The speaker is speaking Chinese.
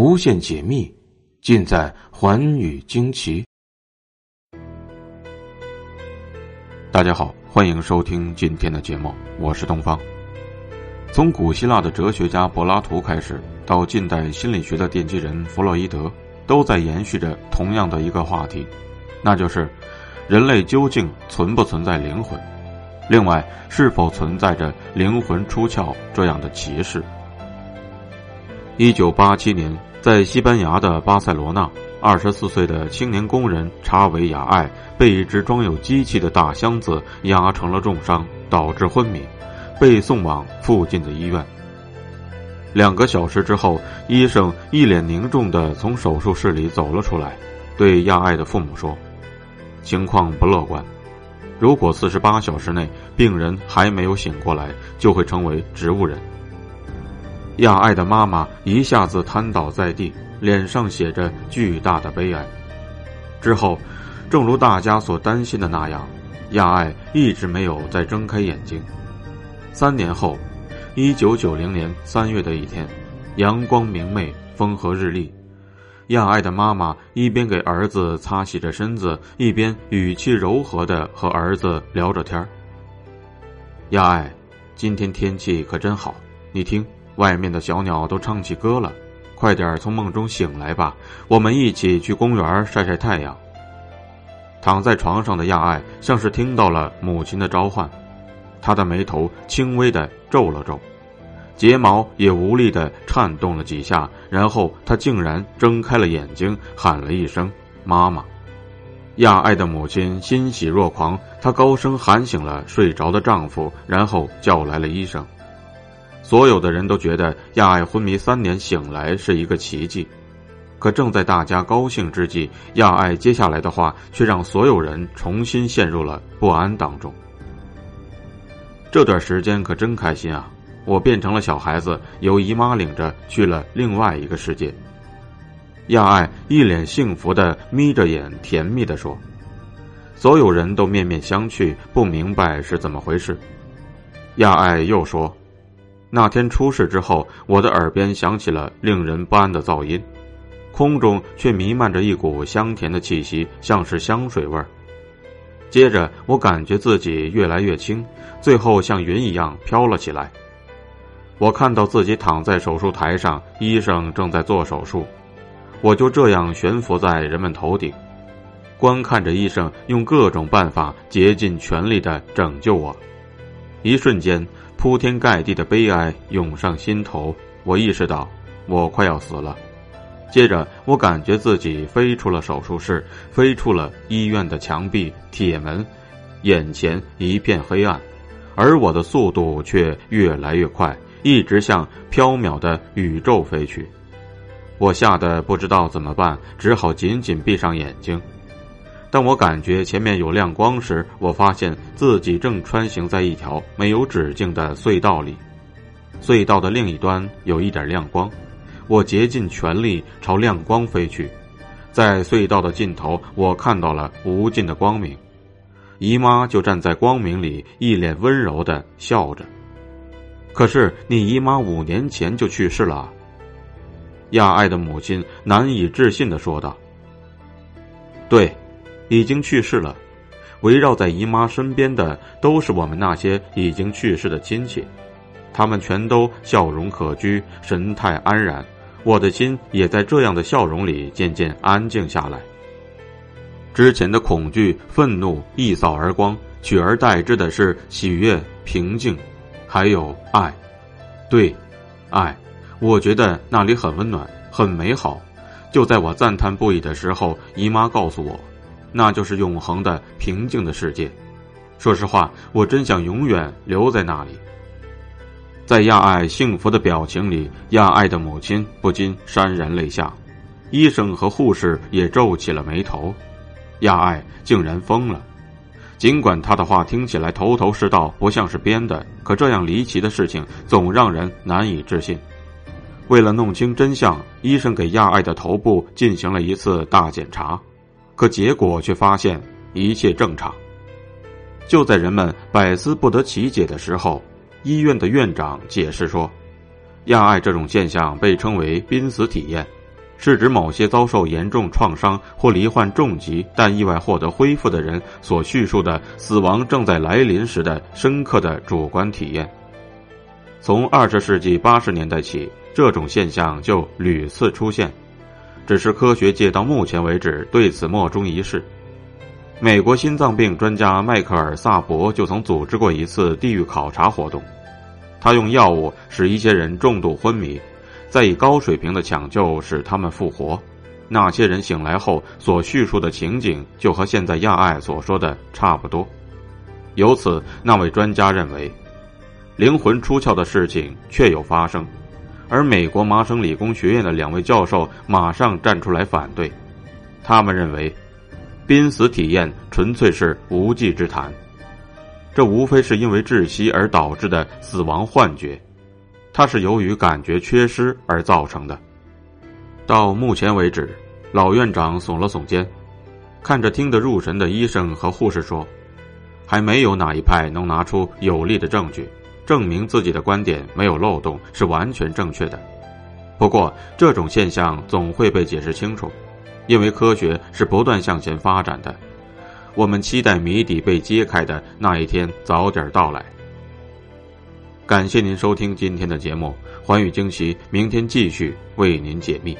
无限解密，尽在寰宇惊奇。大家好，欢迎收听今天的节目，我是东方。从古希腊的哲学家柏拉图开始，到近代心理学的奠基人弗洛伊德，都在延续着同样的一个话题，那就是人类究竟存不存在灵魂？另外，是否存在着灵魂出窍这样的奇事？一九八七年，在西班牙的巴塞罗那，二十四岁的青年工人查维亚艾被一只装有机器的大箱子压成了重伤，导致昏迷，被送往附近的医院。两个小时之后，医生一脸凝重地从手术室里走了出来，对亚艾的父母说：“情况不乐观。”如果四十八小时内病人还没有醒过来，就会成为植物人。亚爱的妈妈一下子瘫倒在地，脸上写着巨大的悲哀。之后，正如大家所担心的那样，亚爱一直没有再睁开眼睛。三年后，一九九零年三月的一天，阳光明媚，风和日丽。亚爱的妈妈一边给儿子擦洗着身子，一边语气柔和的和儿子聊着天儿。亚爱，今天天气可真好，你听，外面的小鸟都唱起歌了，快点从梦中醒来吧，我们一起去公园晒晒太阳。躺在床上的亚爱像是听到了母亲的召唤，她的眉头轻微的皱了皱。睫毛也无力的颤动了几下，然后他竟然睁开了眼睛，喊了一声“妈妈”。亚爱的母亲欣喜若狂，她高声喊醒了睡着的丈夫，然后叫来了医生。所有的人都觉得亚爱昏迷三年醒来是一个奇迹，可正在大家高兴之际，亚爱接下来的话却让所有人重新陷入了不安当中。这段时间可真开心啊！我变成了小孩子，由姨妈领着去了另外一个世界。亚爱一脸幸福的眯着眼，甜蜜的说：“所有人都面面相觑，不明白是怎么回事。”亚爱又说：“那天出事之后，我的耳边响起了令人不安的噪音，空中却弥漫着一股香甜的气息，像是香水味儿。接着，我感觉自己越来越轻，最后像云一样飘了起来。”我看到自己躺在手术台上，医生正在做手术，我就这样悬浮在人们头顶，观看着医生用各种办法竭尽全力的拯救我。一瞬间，铺天盖地的悲哀涌上心头，我意识到我快要死了。接着，我感觉自己飞出了手术室，飞出了医院的墙壁、铁门，眼前一片黑暗，而我的速度却越来越快。一直向缥缈的宇宙飞去，我吓得不知道怎么办，只好紧紧闭上眼睛。当我感觉前面有亮光时，我发现自己正穿行在一条没有止境的隧道里。隧道的另一端有一点亮光，我竭尽全力朝亮光飞去。在隧道的尽头，我看到了无尽的光明，姨妈就站在光明里，一脸温柔的笑着。可是你姨妈五年前就去世了。亚爱的母亲难以置信的说道：“对，已经去世了。围绕在姨妈身边的都是我们那些已经去世的亲戚，他们全都笑容可掬，神态安然。我的心也在这样的笑容里渐渐安静下来。之前的恐惧、愤怒一扫而光，取而代之的是喜悦、平静。”还有爱，对，爱，我觉得那里很温暖，很美好。就在我赞叹不已的时候，姨妈告诉我，那就是永恒的平静的世界。说实话，我真想永远留在那里。在亚爱幸福的表情里，亚爱的母亲不禁潸然泪下，医生和护士也皱起了眉头。亚爱竟然疯了。尽管他的话听起来头头是道，不像是编的，可这样离奇的事情总让人难以置信。为了弄清真相，医生给亚爱的头部进行了一次大检查，可结果却发现一切正常。就在人们百思不得其解的时候，医院的院长解释说，亚爱这种现象被称为濒死体验，是指某些遭受严重创伤或罹患重疾但意外获得恢复的人所叙述的死亡正在来临时的深刻的主观体验。从二十世纪八十年代起，这种现象就屡次出现，只是科学界到目前为止对此莫衷一是。美国心脏病专家迈克尔·萨博就曾组织过一次地狱考察活动，他用药物使一些人重度昏迷。再以高水平的抢救使他们复活，那些人醒来后所叙述的情景就和现在亚爱所说的差不多。由此，那位专家认为，灵魂出窍的事情确有发生，而美国麻省理工学院的两位教授马上站出来反对，他们认为，濒死体验纯粹是无稽之谈，这无非是因为窒息而导致的死亡幻觉。它是由于感觉缺失而造成的。到目前为止，老院长耸了耸肩，看着听得入神的医生和护士说：“还没有哪一派能拿出有力的证据，证明自己的观点没有漏洞，是完全正确的。不过，这种现象总会被解释清楚，因为科学是不断向前发展的。我们期待谜底被揭开的那一天早点到来。”感谢您收听今天的节目，寰宇惊奇，明天继续为您解密。